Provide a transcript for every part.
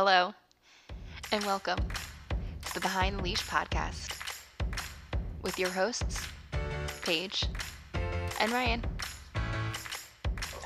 Hello, and welcome to the Behind the Leash podcast with your hosts, Paige and Ryan.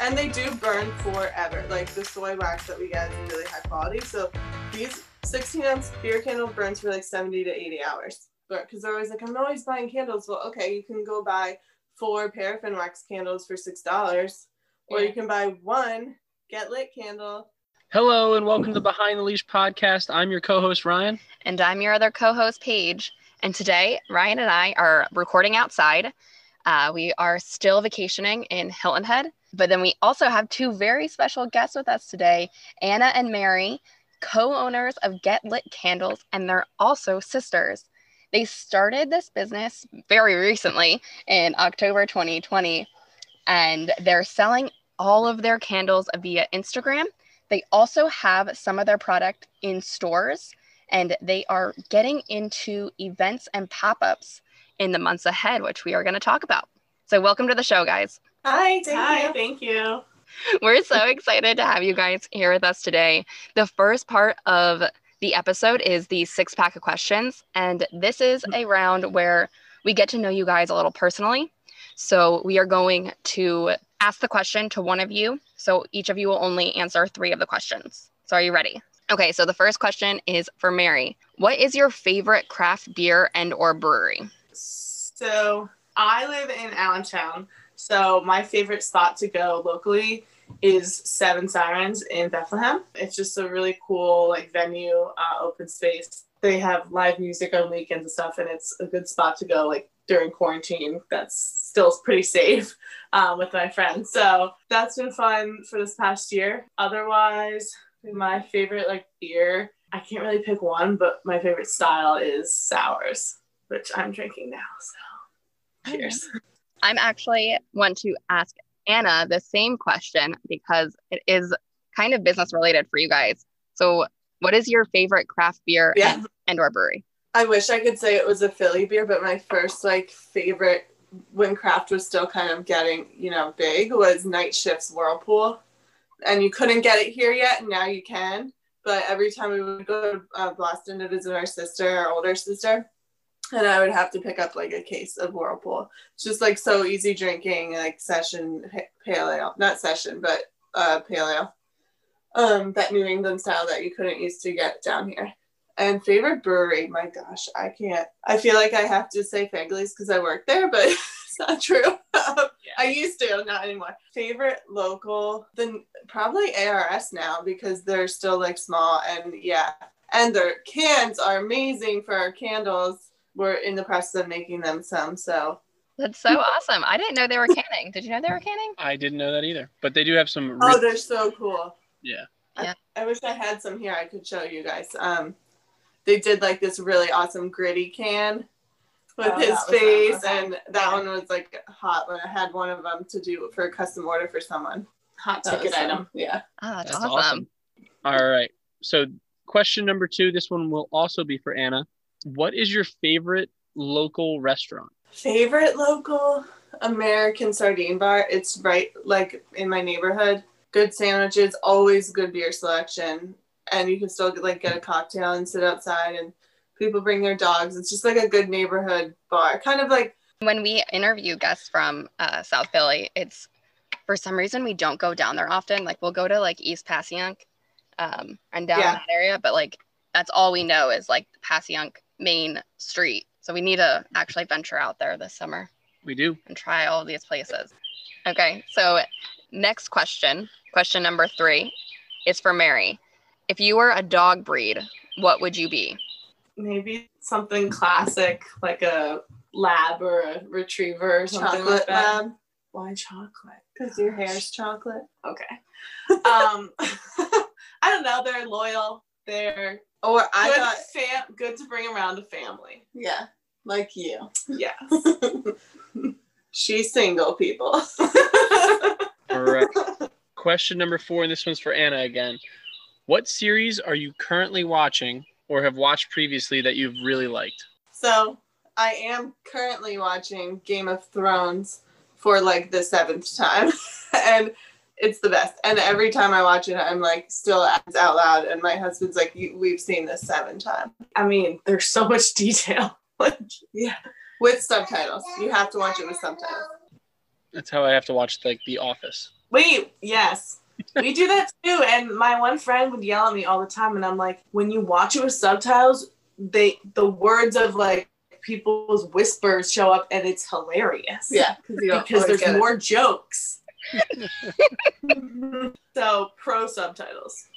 And they do burn forever. Like the soy wax that we get is really high quality. So these 16 ounce beer candle burns for like 70 to 80 hours. But because they're always like, I'm always buying candles. Well, okay, you can go buy four paraffin wax candles for six dollars, or you can buy one get lit candle. Hello and welcome to Behind the Leash podcast. I'm your co-host Ryan. And I'm your other co host, Paige. And today, Ryan and I are recording outside. Uh, we are still vacationing in Hilton Head, but then we also have two very special guests with us today Anna and Mary, co owners of Get Lit Candles, and they're also sisters. They started this business very recently in October 2020, and they're selling all of their candles via Instagram. They also have some of their product in stores, and they are getting into events and pop ups in the months ahead, which we are going to talk about. So, welcome to the show, guys. Hi, thank Hi, you. thank you. We're so excited to have you guys here with us today. The first part of the episode is the six pack of questions, and this is a round where we get to know you guys a little personally. So, we are going to ask the question to one of you. So, each of you will only answer three of the questions. So, are you ready? Okay, so the first question is for Mary. What is your favorite craft beer and or brewery? So I live in Allentown. So my favorite spot to go locally is Seven Sirens in Bethlehem. It's just a really cool like venue, uh, open space. They have live music on weekends and stuff, and it's a good spot to go like during quarantine. That's still pretty safe um, with my friends. So that's been fun for this past year. Otherwise, my favorite like beer, I can't really pick one, but my favorite style is sours, which I'm drinking now. So cheers. I'm actually want to ask Anna the same question because it is kind of business related for you guys. So, what is your favorite craft beer Yeah. and, and or brewery? I wish I could say it was a Philly beer, but my first like favorite when craft was still kind of getting, you know, big was Night Shift's Whirlpool. And you couldn't get it here yet, and now you can. But every time we would go to uh, Boston to visit our sister, our older sister, and I would have to pick up like a case of Whirlpool. It's just like so easy drinking, like session pa- pale ale, not session, but uh, pale ale. Um, that New England style that you couldn't used to get down here. And favorite brewery, my gosh, I can't. I feel like I have to say Fegley's because I work there, but it's not true. I used to, not anymore. Favorite local, then probably ARS now because they're still like small and yeah, and their cans are amazing for our candles. We're in the process of making them some, so That's so awesome. I didn't know they were canning. Did you know they were canning? I didn't know that either, but they do have some. oh, they're so cool. yeah, Yeah. I wish I had some here. I could show you guys. Um, they did like this really awesome gritty can with Oh, his that was them. face, Okay. and that one was like hot. But I had one of them to do for a custom order for someone. Hot That ticket was fun. item. Yeah. Oh, that's, that's awesome. awesome. All right. So, question number two. This one will also be for Anna. What is your favorite local restaurant? Favorite local American sardine bar. It's right like in my neighborhood. Good sandwiches, always good beer selection, and you can still get, like get a cocktail and sit outside. And people bring their dogs. It's just like a good neighborhood bar, kind of like When we interview guests from uh, South Philly, it's for some reason we don't go down there often. Like we'll go to like East Passyunk um, and down in Yeah. that area, but like that's all we know is like Passyunk main street. So we need to actually venture out there this summer. We do. and try all of these places. Okay, so next question, question number three, is for Mary. If you were a dog breed, what would you be? Maybe something classic like a lab or a retriever or something chocolate like that. lab. Why chocolate? Because your hair's chocolate. Okay. um, I don't know. They're loyal. They're Or I good, thought, fam- good to bring around a family. yeah, like you. Yes. She's single, people. All right. question number four, and this one's for Anna again. What series are you currently watching or have watched previously that you've really liked? so I am currently watching Game of Thrones for like the seventh time, and It's the best. And every time I watch it, I'm like still out loud. And my husband's like, "We've seen this seven times." I mean, there's so much detail. yeah, with subtitles. You have to watch it with subtitles. That's how I have to watch like The Office. Wait, yes. We do that too. And my one friend would yell at me all the time, and I'm like, when you watch it with subtitles, they the words of like people's whispers show up, and it's hilarious. Yeah, because there's more it. jokes. so pro subtitles.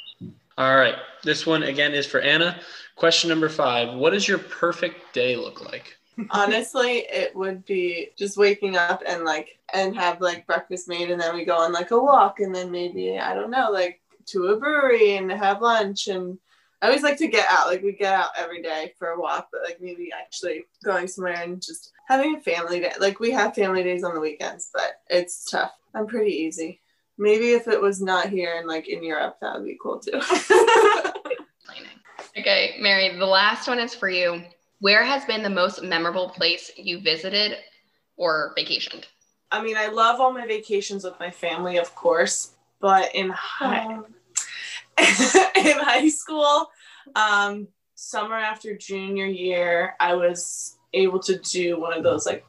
All right, this one again is for Anna. Question number five: What does your perfect day look like? Honestly, it would be just waking up and like and have like breakfast made and then we go on like a walk and then maybe I don't know like to a brewery and have lunch and I always like to get out like we get out every day for a walk but like maybe actually going somewhere and just having a family day like we have family days on the weekends but it's tough. I'm pretty easy. Maybe if it was not here and like in Europe that would be cool too. okay, Mary, the last one is for you. Where has been the most memorable place you visited or vacationed? I mean, I love all my vacations with my family, of course, but in high, in high school, um, summer after junior year, I was able to do one of those like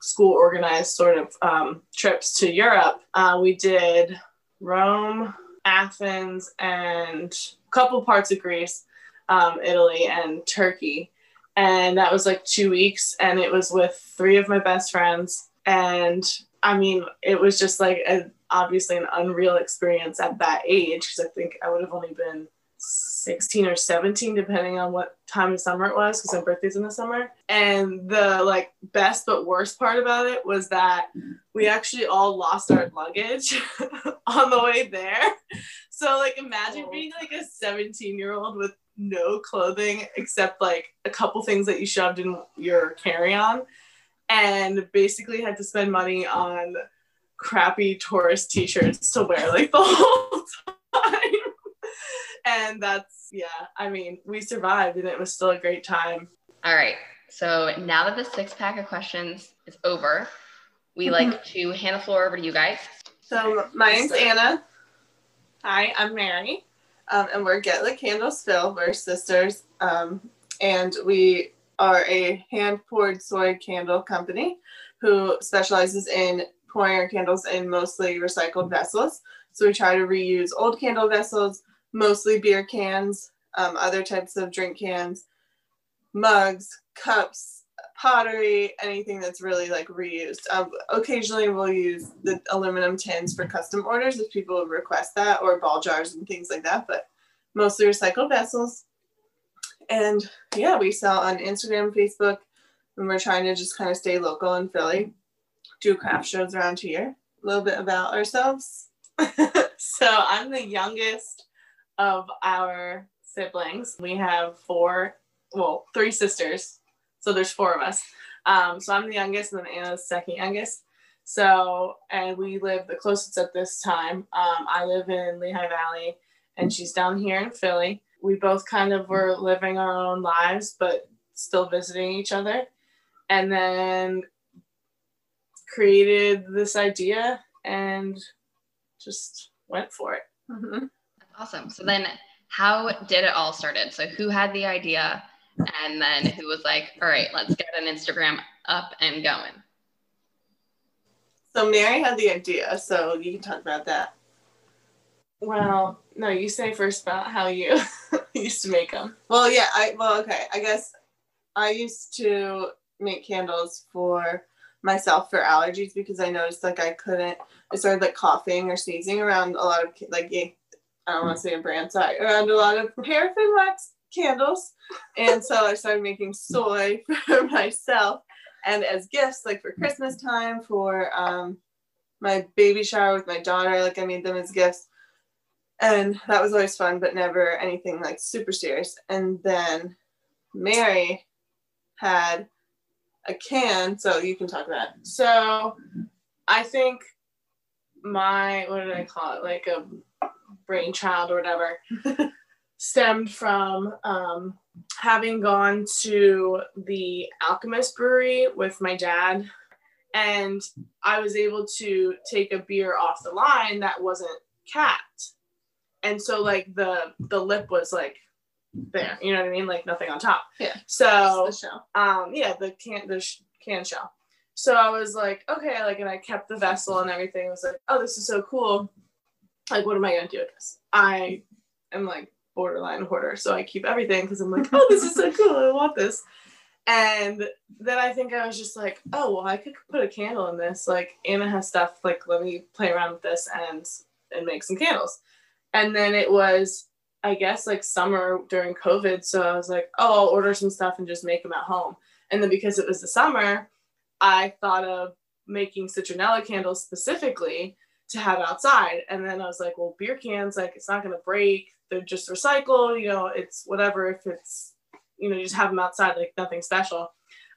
school organized sort of um, trips to Europe. Uh, we did Rome, Athens, and a couple parts of Greece, um, Italy, and Turkey and that was like two weeks and it was with three of my best friends. And i mean it was just like a, obviously an unreal experience at that age because i think i would have only been 16 or 17 depending on what time of summer it was because my birthday's in the summer. And the like best but worst part about it was that we actually all lost our luggage on the way there. So like imagine oh. being like a 17 year old with no clothing except like a couple things that you shoved in your carry-on and basically had to spend money on crappy tourist t-shirts to wear like the whole time. And that's yeah i mean we survived and it was still a great time. All right. So now that the six pack of questions is over we mm-hmm. like to hand the floor over to you guys. So my name's anna. Hi i'm mary um, and we're Get Lit Candles Fill. We're sisters, um, and we are a hand poured soy candle company who specializes in pouring our candles in mostly recycled vessels. So we try to reuse old candle vessels, mostly beer cans, um, other types of drink cans, mugs, cups, pottery, anything that's really like reused. Um, occasionally, we'll use the aluminum tins for custom orders if people request that, or ball jars and things like that. But mostly recycled vessels. And yeah, we sell on Instagram, Facebook, and we're trying to just kind of stay local in Philly. Do craft shows around here. A little bit about ourselves. so I'm the youngest of our siblings. We have four, well, three sisters so there's four of us. Um, so I'm the youngest, and then Anna's second youngest. So, and we live the closest at this time. Um, I live in Lehigh Valley, and she's down here in Philly. We both kind of were living our own lives, but still visiting each other. And then created this idea and just went for it. Mm-hmm. Awesome. So then, how did it all started? So, who had the idea? And then who was like, all right, let's get an Instagram up and going. So Mary had the idea, so you can talk about that. Well, no, you say first about how you used to make them. Well, yeah, I well, okay. I guess I used to make candles for myself for allergies because I noticed like I couldn't. I started like coughing or sneezing around a lot of like eh, I don't want to say a brand, sorry, around a lot of paraffin wax candles. And so I started making soy for myself and as gifts, like for Christmas time, for um, my baby shower with my daughter, like I made them as gifts. And that was always fun, but never anything like super serious. And then Mary had a can, so you can talk about. So I think my, what did I call it? Like a brainchild or whatever. stemmed from um, having gone to the Alchemist Brewery with my dad and I was able to take a beer off the line that wasn't capped. And so like the the lip was like there, you know what I mean? Like nothing on top. Yeah. So um yeah the can the sh- can shell so i was like okay like and i kept the vessel and everything I was like oh this is so cool like what am i going to do with this i am like borderline hoarder so i keep everything because i'm like oh this is so cool i want this and then i think i was just like oh well i could put a candle in this like anna has stuff like let me play around with this and and make some candles and then it was i guess like summer during covid so i was like oh i'll order some stuff and just make them at home and then because it was the summer, I thought of making citronella candles specifically to have outside. And then I was like, well, beer cans, like it's not gonna break. They're just recycled, you know, it's whatever if it's, you know, you just have them outside, like nothing special.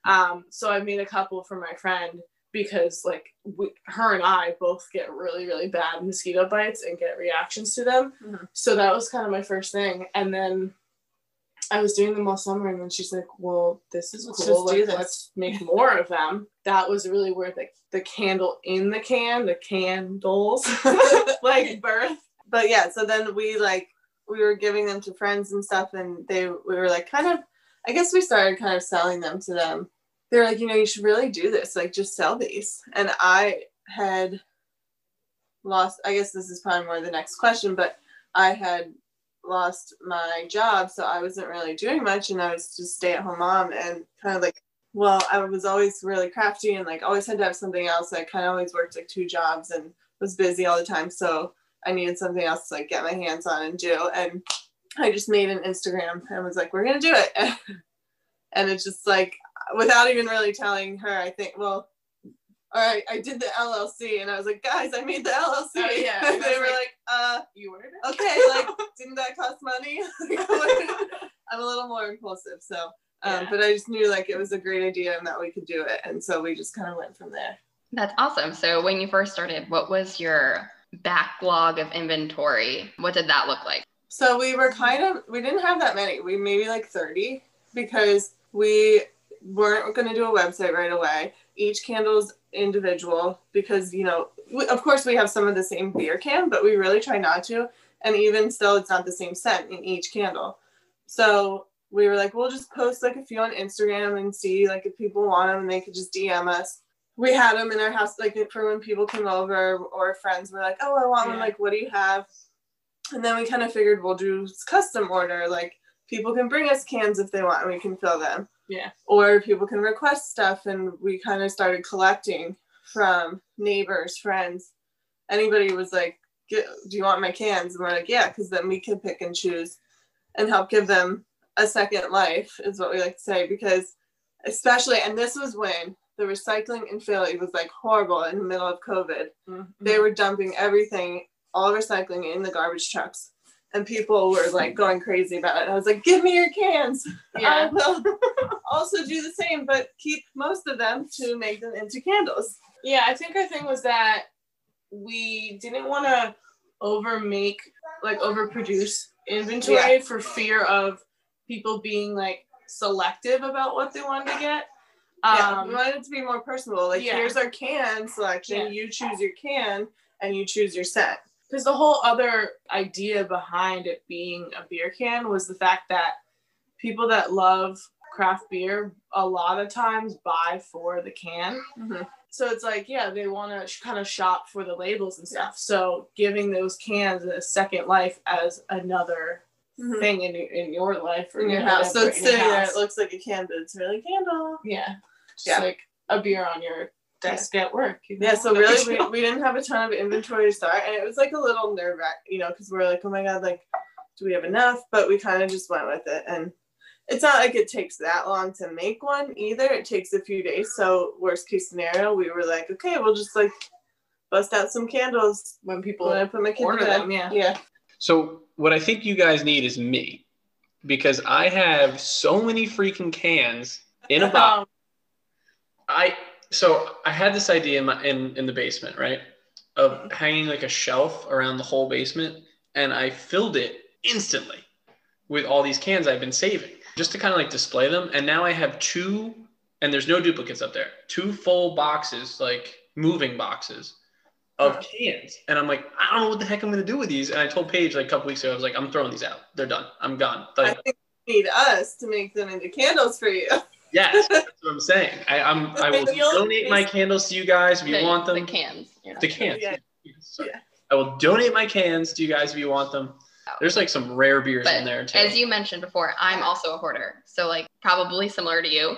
Um, so I made a couple for my friend because like we, her and I both get really, really bad mosquito bites and get reactions to them. Mhm. So that was kind of my first thing. And then I was doing them all summer, and then she's like, "Well, this is Let's cool. Like, this." let's make more of them." That was really where the, the candle in the can, the candles, like birth. but yeah, so then we like we were giving them to friends and stuff, and they we were like kind of, I guess we started kind of selling them to them. They're like, you know, you should really do this, like just sell these. And I had lost. I guess this is probably more the next question, but I had lost my job, so I wasn't really doing much, and I was just stay at home mom, and kind of like. Well, I was always really crafty and like always had to have something else. I kind of always worked like two jobs and was busy all the time. So I needed something else to like get my hands on and do. And I just made an Instagram and was like, we're gonna do it. and it's just like without even really telling her, I think, well, all right, I did the LLC and I was like, guys, I made the LLC. Oh, yeah. And they I were like- like, uh, You ordered okay, like, didn't that cost money? I'm a little more impulsive. So, um, Yeah. but I just knew like it was a great idea and that we could do it. And so we just kind of went from there. That's awesome. So when you first started, what was your backlog of inventory? What did that look like? So we were kind of we didn't have that many. We maybe like 30 because we weren't going to do a website right away. Each candle's individual because you know we, of course we have some of the same beer can, but we really try not to. And even still, it's not the same scent in each candle. So we were like, we'll just post like a few on Instagram and see like if people want them, and they could just DM us. We had them in our house like for when people came over or friends were like, oh, I want one. Yeah. Like, what do you have? And then we kind of figured we'll do custom order. Like people can bring us cans if they want and we can fill them. Yeah. Or people can request stuff and we kind of started collecting from neighbors, friends. Anybody was like, "Get- do you want my cans? And we're like, yeah, because then we can pick and choose and help give them a second life, is what we like to say. Because especially, and this was when the recycling in Philly was like horrible in the middle of COVID mm-hmm. they were dumping everything, all recycling in the garbage trucks. And people were like going crazy about it. I was like, give me your cans. I will also do the same, but keep most of them to make them into candles. Yeah, I think our thing was that we didn't want to over make like overproduce inventory for fear of people being like selective about what they wanted to get. Yeah, Um, we wanted it to be more personal. Like, yeah. here's our can selection. Yeah. You choose your can and you choose your set. because the whole other idea behind it being a beer can was the fact that people that love craft beer a lot of times buy for the can Mhm. so it's like yeah they want to sh- kind of shop for the labels and stuff so giving those cans a second life as another Mhm. thing in, your- in your life or In your house. So it's sitting there. It looks like a can, but it's really a candle. yeah Yeah. like a beer on your desk at work you Yeah, so really, we, we didn't have a ton of inventory to start, and it was like a little nerve wrack, you know, because we're like, oh my god, like, do we have enough? But we kind of just went with it, and it's not like it takes that long to make one either. It takes a few days. So worst case scenario, we were like, okay, we'll just like bust out some candles when people when I put my kid order to bed. them, yeah. yeah, So what I think you guys need is me, because I have so many freaking cans in a box. I so I had this idea in my in, in the basement, right? Of hanging like a shelf around the whole basement, and I filled it instantly with all these cans I've been saving just to kind of like display them. And now I have two and there's no duplicates up there. Two full boxes, like moving boxes of cans. And I'm like, I don't know what the heck I'm gonna do with these. And I told Paige like a couple weeks ago, I was like, I'm throwing these out. They're done. I'm gone. I think you need us to make them into candles for you. yes, that's what I'm saying. I, I'm I will donate my candles to you guys if you The- want them. The cans. Yeah. The cans. Yeah. Yeah. I will donate my cans to you guys if you want them. There's like some rare beers But in there too. As you mentioned before, I'm also a hoarder. So like probably similar to you.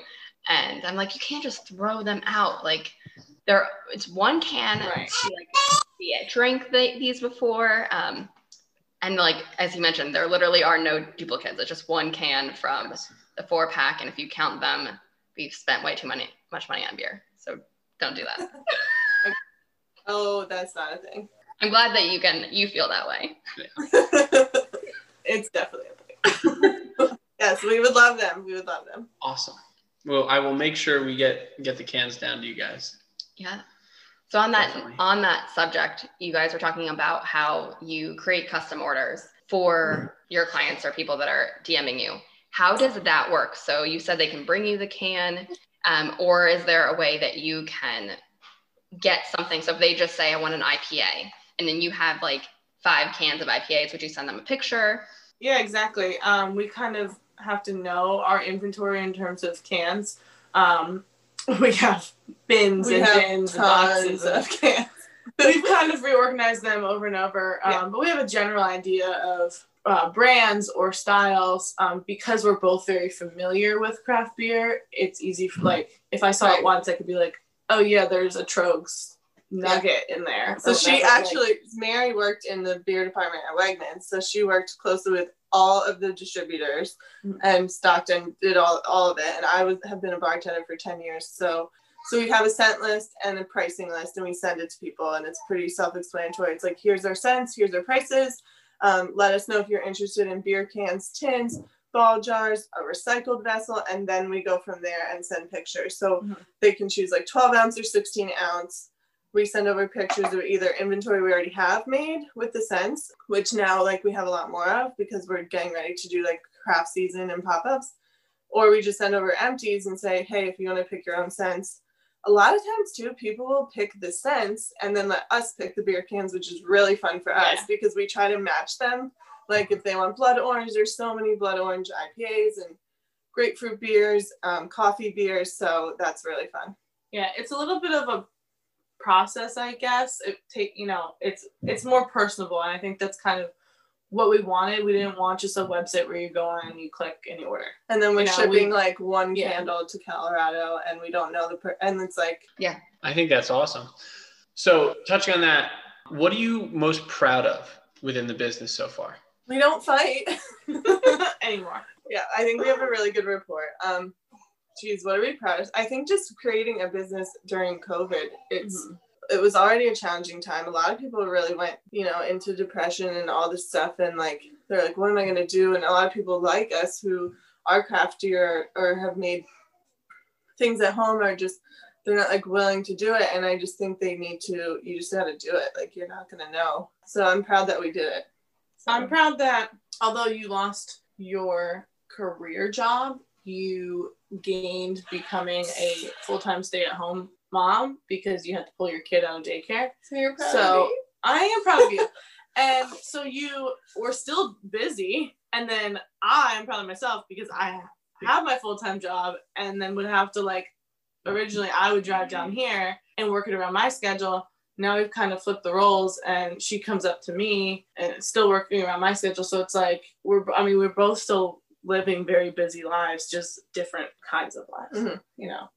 And I'm like, you can't just throw them out. Like there it's one can. Right. Like we drank the, these before. Um and like as you mentioned, there literally are no duplicates. It's just one can from the four pack. And if you count them, we've spent way too money much money on beer. So don't do that. Oh, that's not a thing. I'm glad that you can you feel that way. it's definitely a thing. yes, we would love them. We would love them. awesome. Well, I will make sure we get get the cans down to you guys. Yeah. So on that Definitely. on that subject, you guys were talking about how you create custom orders for your clients or people that are DMing you. How does that work? So you said they can bring you the can, um, or is there a way that you can get something? So if they just say I want an IPA, and then you have like five cans of IPAs, would you send them a picture? Yeah, exactly. Um, we kind of have to know our inventory in terms of cans. Um, we have bins We and have bins and boxes. tons of Of, cans. we've kind of reorganized them over and over. Um, Yeah. But we have a general idea of uh, brands or styles um, because we're both very familiar with craft beer. It's easy for like if I saw Right. it once, I could be like, oh yeah, there's a Troegs nugget in there. So she whatever, like- actually, Mary worked in the beer department at Wegmans. So she worked closely with all of the distributors Mhm. and Stockton did all, all of it. And I was have been a bartender for 10 years. So so we have a scent list and a pricing list and we send it to people and it's pretty self-explanatory. It's like here's our scents, here's our prices. Um, let us know if you're interested in beer cans, tins, ball jars, a recycled vessel, and then we go from there and send pictures. So Mhm. they can choose like 12 ounce or 16 ounce we send over pictures of either inventory we already have made with the scents, which now like we have a lot more of because we're getting ready to do like craft season and pop-ups, or we just send over empties and say, hey, if you want to pick your own scents. A lot of times too, people will pick the scents and then let us pick the beer cans, which is really fun for us Yeah. because we try to match them. Like if they want blood orange, there's so many blood orange IPAs and grapefruit beers, um, coffee beers. So that's really fun. yeah it's a little bit of a process i guess it take you know it's it's more personable and i think that's kind of what we wanted we didn't want just a website where you go on and you click and you order And then we're You know, shipping we- like one Yeah. candle to Colorado, and we don't know the per- and it's like yeah. I think that's awesome. So, touching on that, what are you most proud of within the business so far? we don't fight. anymore yeah, I think we have a really good report. Um, geez, what are we proud of? I think just creating a business during COVID, it's it was already a challenging time. A lot of people really went, you know, into depression and all this stuff, and like they're like, what am I going to do? And a lot of people like us who are crafty or, or have made things at home are just they're not like willing to do it and i just think they need to you just got to do it like you're not going to know so i'm proud that we did it So- i'm proud that although you lost your career job you gained becoming a full-time stay-at-home mom because you had to pull your kid out of daycare so you're proud So- of me? I am proud of you. and so you were still busy. And then I am proud of myself because I have my full time job and then would have to, like, originally I would drive down here and work it around my schedule. Now we've kind of flipped the roles and she comes up to me and still working around my schedule. So it's like, we're, I mean, we're both still living very busy lives, just different kinds of lives, Mhm. you know?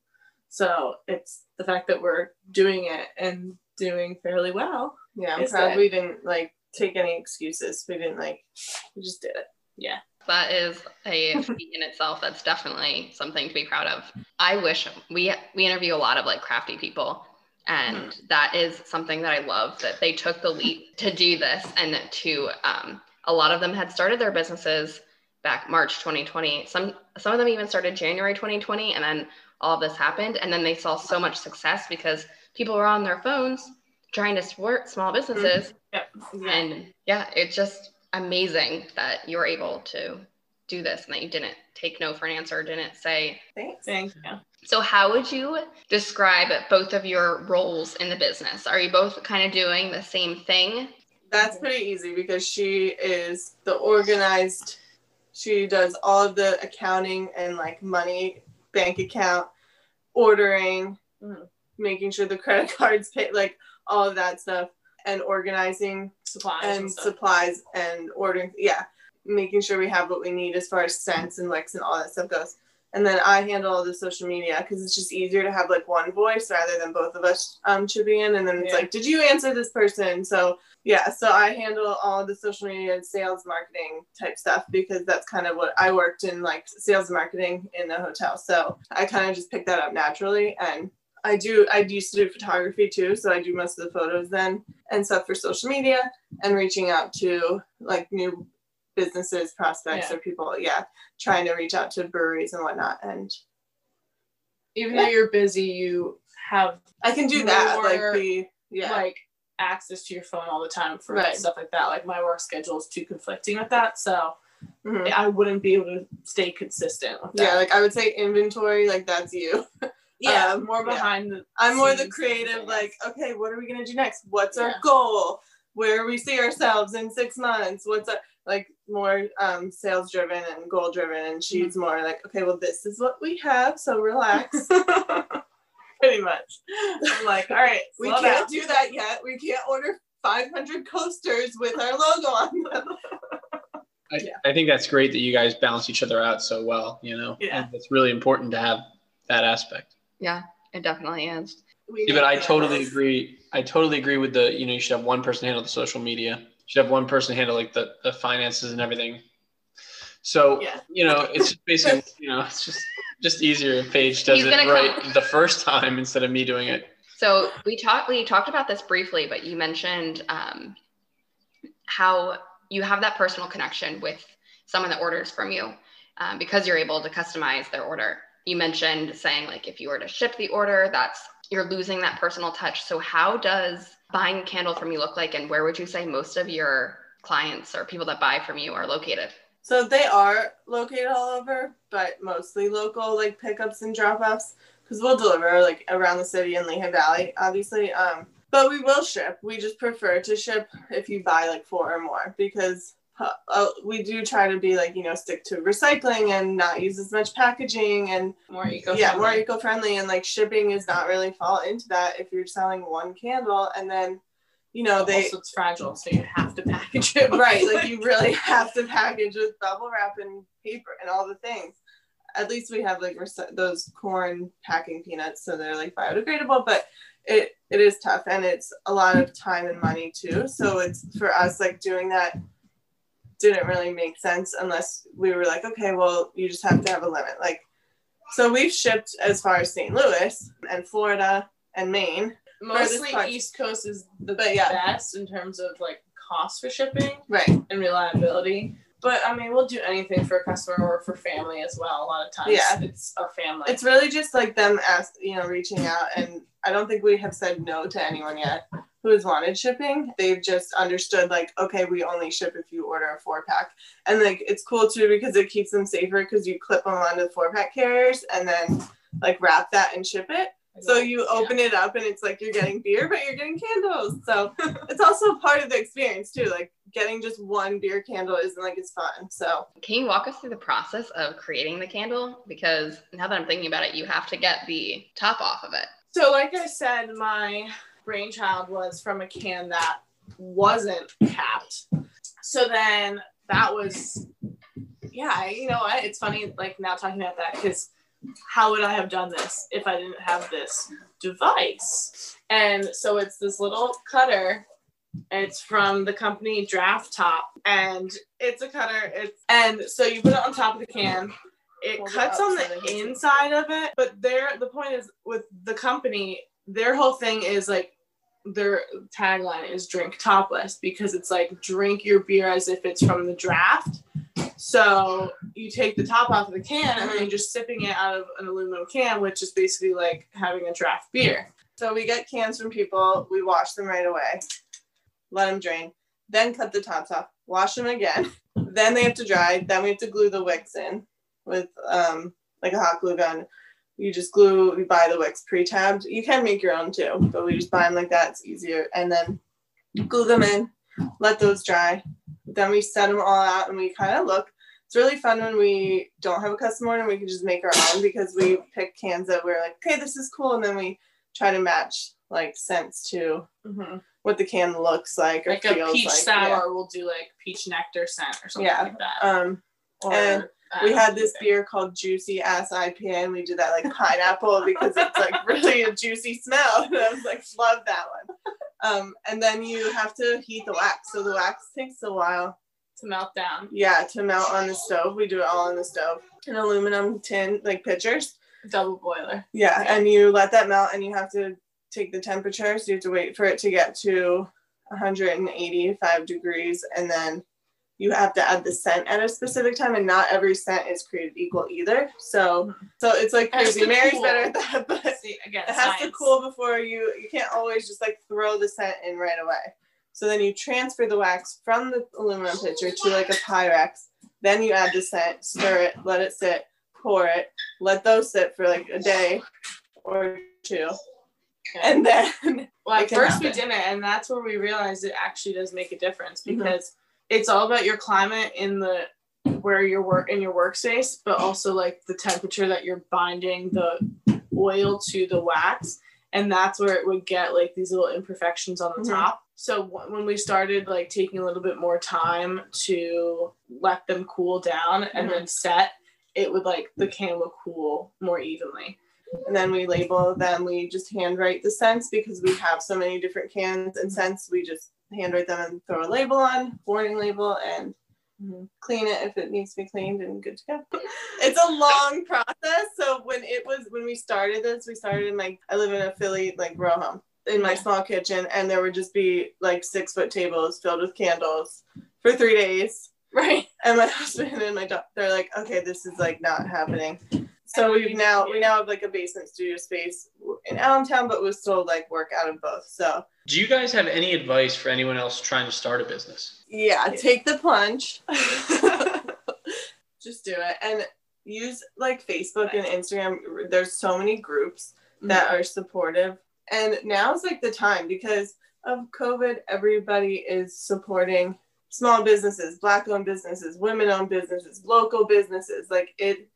So it's the fact that we're doing it and doing fairly well yeah i'm proud good. we didn't like take any excuses we didn't like we just did it Yeah. That is a feat in itself. That's definitely something to be proud of. I wish we we interview a lot of like crafty people, and that is something that I love that they took the leap to do this and to um, a lot of them had started their businesses back March 2020. Some some of them even started January 2020, and then all this happened, and then they saw so much success because people were on their phones trying to support small businesses mm-hmm. Yep. and yeah, it's just amazing that you're able to do this and that you didn't take no for an answer, didn't say. Thanks. Thank you. So, how would you describe both of your roles in the business? Are you both kind of doing the same thing? That's pretty easy because she is the organized. She does all of the accounting and like money, bank account, ordering, Mhm. making sure the credit cards pay, like all of that stuff, and organizing Supplies and, and supplies and ordering. Yeah, making sure we have what we need as far as scents and wicks and all that stuff goes. And then I handle all the social media because it's just easier to have like one voice rather than both of us um, chipping in. And then it's Yeah. like, did you answer this person? So yeah, so I handle all the social media and sales marketing type stuff because that's kind of what I worked in like sales marketing in the hotel. So I kind of just picked that up naturally and I do I used to do photography too, so I do most of the photos then and stuff for social media and reaching out to like new businesses, prospects Yeah. or people, yeah, trying to reach out to breweries and whatnot. And Even though you're busy, you have I can do that. Like More, the yeah. like access to your phone all the time for Right. stuff like that. Like my work schedule is too conflicting with that, so Mhm. I wouldn't be able to stay consistent with that. Yeah, like I would say inventory, like that's you. yeah, um, more yeah. behind the. I'm more the creative, like, okay, what are we gonna do next? What's our goal? Where we see ourselves in six months? What's our like more um sales driven and goal driven and she's more like, okay, well this is what we have, so relax. pretty much. I'm like, all right, we can't down. do that yet. We can't order 500 coasters with our logo on them. I, Yeah. I think that's great that you guys balance each other out so well, you know? Yeah. And it's really important to have that aspect. Yeah, it definitely is. We Yeah, but I totally agree. I totally agree with the, you know, you should have one person handle the social media. Should have one person handle like the, the finances and everything. So, Yeah. you know, it's just basically, you know, it's just just easier if Paige does He's it right come- the first time instead of me doing it. So we talked we talked about this briefly, but you mentioned um, how you have that personal connection with someone that orders from you um, because you're able to customize their order. You mentioned saying like if you were to ship the order, that's you're losing that personal touch. So how does buying a candle from you look like, and where would you say most of your clients or people that buy from you are located? So they are located all over, but mostly local, like pickups and drop offs, because we'll deliver like around the city in Lehigh Valley, obviously. Um, but we will ship. We just prefer to ship if you buy like four or more, because uh, we do try to be like you know stick to recycling and not use as much packaging and more eco. yeah more eco-friendly and like shipping is not really fall into that if you're selling one candle and then you know they also it's fragile, so you have to package it right like you really have to package with bubble wrap and paper and all the things at least we have like those corn packing peanuts so they're like biodegradable but it it is tough and it's a lot of time and money too so it's for us like doing that didn't really make sense unless we were like okay well you just have to have a limit like so we've shipped as far as st louis and florida and maine Mostly. East Coast is the But yeah. best in terms of like cost for shipping right and reliability. But I mean, we'll do anything for a customer or for family as well. A lot of times, Yeah. it's our family. it's really just like them ask you know reaching out and i don't think we have said no to anyone yet who has wanted shipping they've just understood like okay we only ship if you order a four pack. And like it's cool too because it keeps them safer because you clip them onto the four pack carriers and then like wrap that and ship it. So you open it up and it's like you're getting beer but you're getting candles. So it's also part of the experience too like getting just one beer candle isn't like it's fun. So Can you walk us through the process of creating the candle? Because now that I'm thinking about it, you have to get the top off of it. So, like I said, my brainchild was from a can that wasn't capped. So then that was, yeah, you know what? It's funny, like now talking about that, because how would I have done this if I didn't have this device? And so it's this little cutter. It's from the company Draft Top, and it's a cutter. It's and so you put it on top of the can. It Hold cuts on the inside of it, but there the point is with the company, their whole thing is like their tagline is drink topless because it's like drink your beer as if it's from the draft. So you take the top off of the can and then you're just sipping it out of an aluminum can, which is basically like having a draft beer. So we get cans from people, we wash them right away, let them drain, then cut the tops off, wash them again. then they have to dry. Then we have to glue the wicks in with um, like a hot glue gun. You just glue, you buy the wicks pre-tabbed. You can make your own too, but we just buy them like that. It's easier. And then glue them in, let those dry. Then we set them all out and we kind of look. It's really fun when we don't have a custom order and we can just make our own because we pick cans that we're like, okay, this is cool. And then we try to match like scents to Mhm. what the can looks like or Like a peach like. sour, we'll do like peach nectar scent or something Yeah. like that. Yeah. Um, Or, and we had this beer called Juicy Ass IPA, and we did that like pineapple because it's like really a juicy smell. And I was like, love that one. Um, and then you have to heat the wax. So the wax takes a while. to melt down. Yeah, to melt on the stove. We do it all on the stove. An aluminum tin, like pitchers. Double boiler. Yeah, and you let that melt, and you have to take the temperature. So you have to wait for it to get to 185 degrees, and then you have to add the scent at a specific time. And not every scent is created equal either. So, so it's like crazy. Mary's cool. better at that, but See, again, it has to cool before you. You can't always just like throw the scent in right away. So then you transfer the wax from the aluminum pitcher to like a Pyrex. Then you add the scent, stir it, let it sit, pour it, let those sit for like a day or two, and then Well, at first we didn't, and that's where we realized it actually does make a difference Mhm. because it's all about your climate in the where you work in your workspace, but also like the temperature that you're binding the oil to the wax, and that's where it would get like these little imperfections on the Mhm. top. So w- when we started like taking a little bit more time to let them cool down and Mhm. then set, it would like the can would cool more evenly. and then we label them. We just handwrite the scents because we have so many different cans and scents. We just handwrite them and throw a label on, warning label, and mm-hmm. clean it if it needs to be cleaned and good to go. It's a long process. So when it was when we started this, we started in my I live in a Philly like row home in my small kitchen, and there would just be like six foot tables filled with candles for three days. Right. And my husband and my daughter, they're like, okay, this is like not happening. So we've we- now we now have like a basement studio space in Allentown, but we still like work out of both. So Do you guys have any advice for anyone else trying to start a business? yeah, take the plunge. Just do it and use like Facebook and Instagram. There's so many groups mm-hmm. that are supportive, and now's like the time because of COVID. Everybody is supporting small businesses, black-owned businesses, women-owned businesses, local businesses. Like it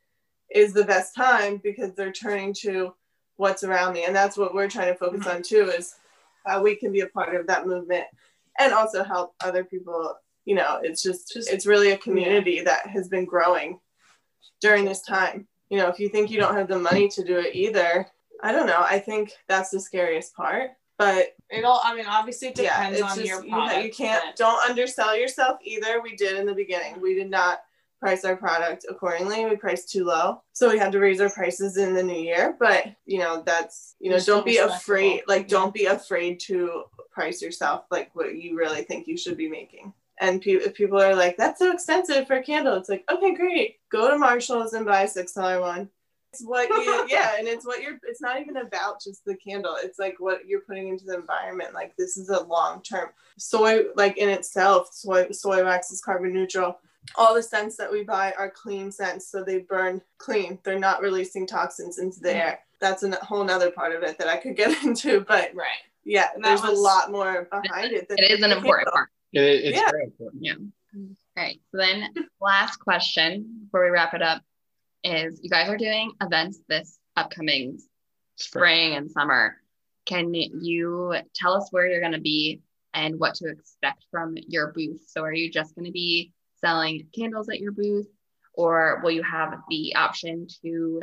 is the best time because they're turning to what's around me, and that's what we're trying to focus mm-hmm. on too. Is how we can be a part of that movement and also help other people. You know it's just, Just- it's really a community that has been growing during this time. You know if you think you don't have the money to do it either i don't know. I think that's the scariest part but It all, I mean, obviously it yeah depends it's on just your you, product. you can't but- don't undersell yourself either. We did in the beginning. We did not price our product accordingly. We priced too low. So we had to raise our prices in the new year but you know that's you know You're don't be afraid like Yeah. don't be afraid to price yourself like what you really think you should be making. And pe- if people are like that's so expensive for a candle it's like okay great. Go to marshalls and buy a six dollar one. It's what you yeah and it's what you're it's not even about just the candle. It's like what you're putting into the environment. Like this is a long term. Soy like in itself soy soy wax is carbon neutral all the scents that we buy are clean scents so they burn clean they're not releasing toxins into the air that's a whole nother part of it that i could get into but Right. yeah And there's was- a lot more behind it than It is an important candle. part. It, it's Yeah. very important. All right. So then, last question before we wrap it up is: You guys are doing events this upcoming spring and summer. Can you tell us where you're going to be and what to expect from your booth? So, are you just going to be selling candles at your booth, or will you have the option to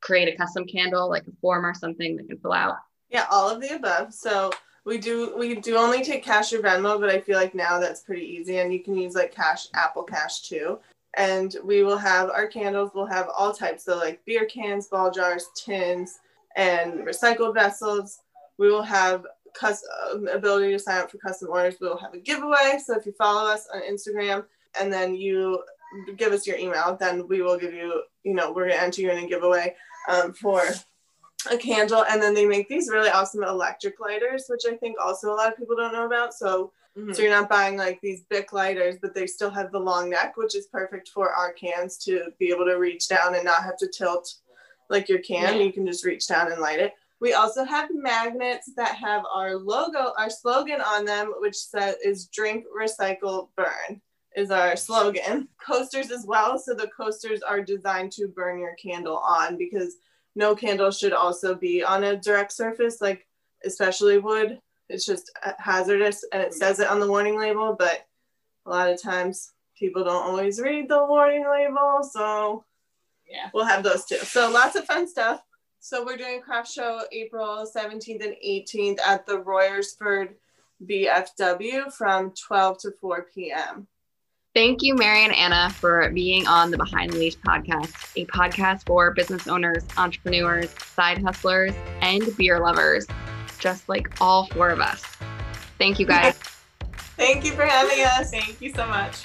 create a custom candle, like a form or something that can fill out? Yeah, all of the above. So we do we do only take cash or Venmo, but I feel like now that's pretty easy, and you can use like cash, Apple Cash too. And we will have our candles. We'll have all types, so like beer cans, ball jars, tins, and recycled vessels. We will have custom uh, ability to sign up for custom orders. We will have a giveaway. So if you follow us on Instagram and then you give us your email, then we will give you. You know, we're gonna enter you in a giveaway um, for a candle and then they make these really awesome electric lighters which i think also a lot of people don't know about so Mhm. So you're not buying like these Bic lighters, but they still have the long neck, which is perfect for our cans to be able to reach down and not have to tilt like your can. Yeah. You can just reach down and light it. We also have magnets that have our logo, our slogan on them, which says is drink, recycle, burn is our slogan. Coasters as well. So the coasters are designed to burn your candle on because no candle should also be on a direct surface, like especially wood. It's just hazardous and it says it on the warning label, but a lot of times people don't always read the warning label. So Yeah. we'll have those too. So lots of fun stuff. So we're doing craft show April 17th and 18th at the Royersford VFW from 12 to 4 p.m. Thank you, Mary and Anna, for being on the Behind the Leash podcast, a podcast for business owners, entrepreneurs, side hustlers, and beer lovers, just like all four of us. Thank you guys. Thank you for having us. Thank you so much.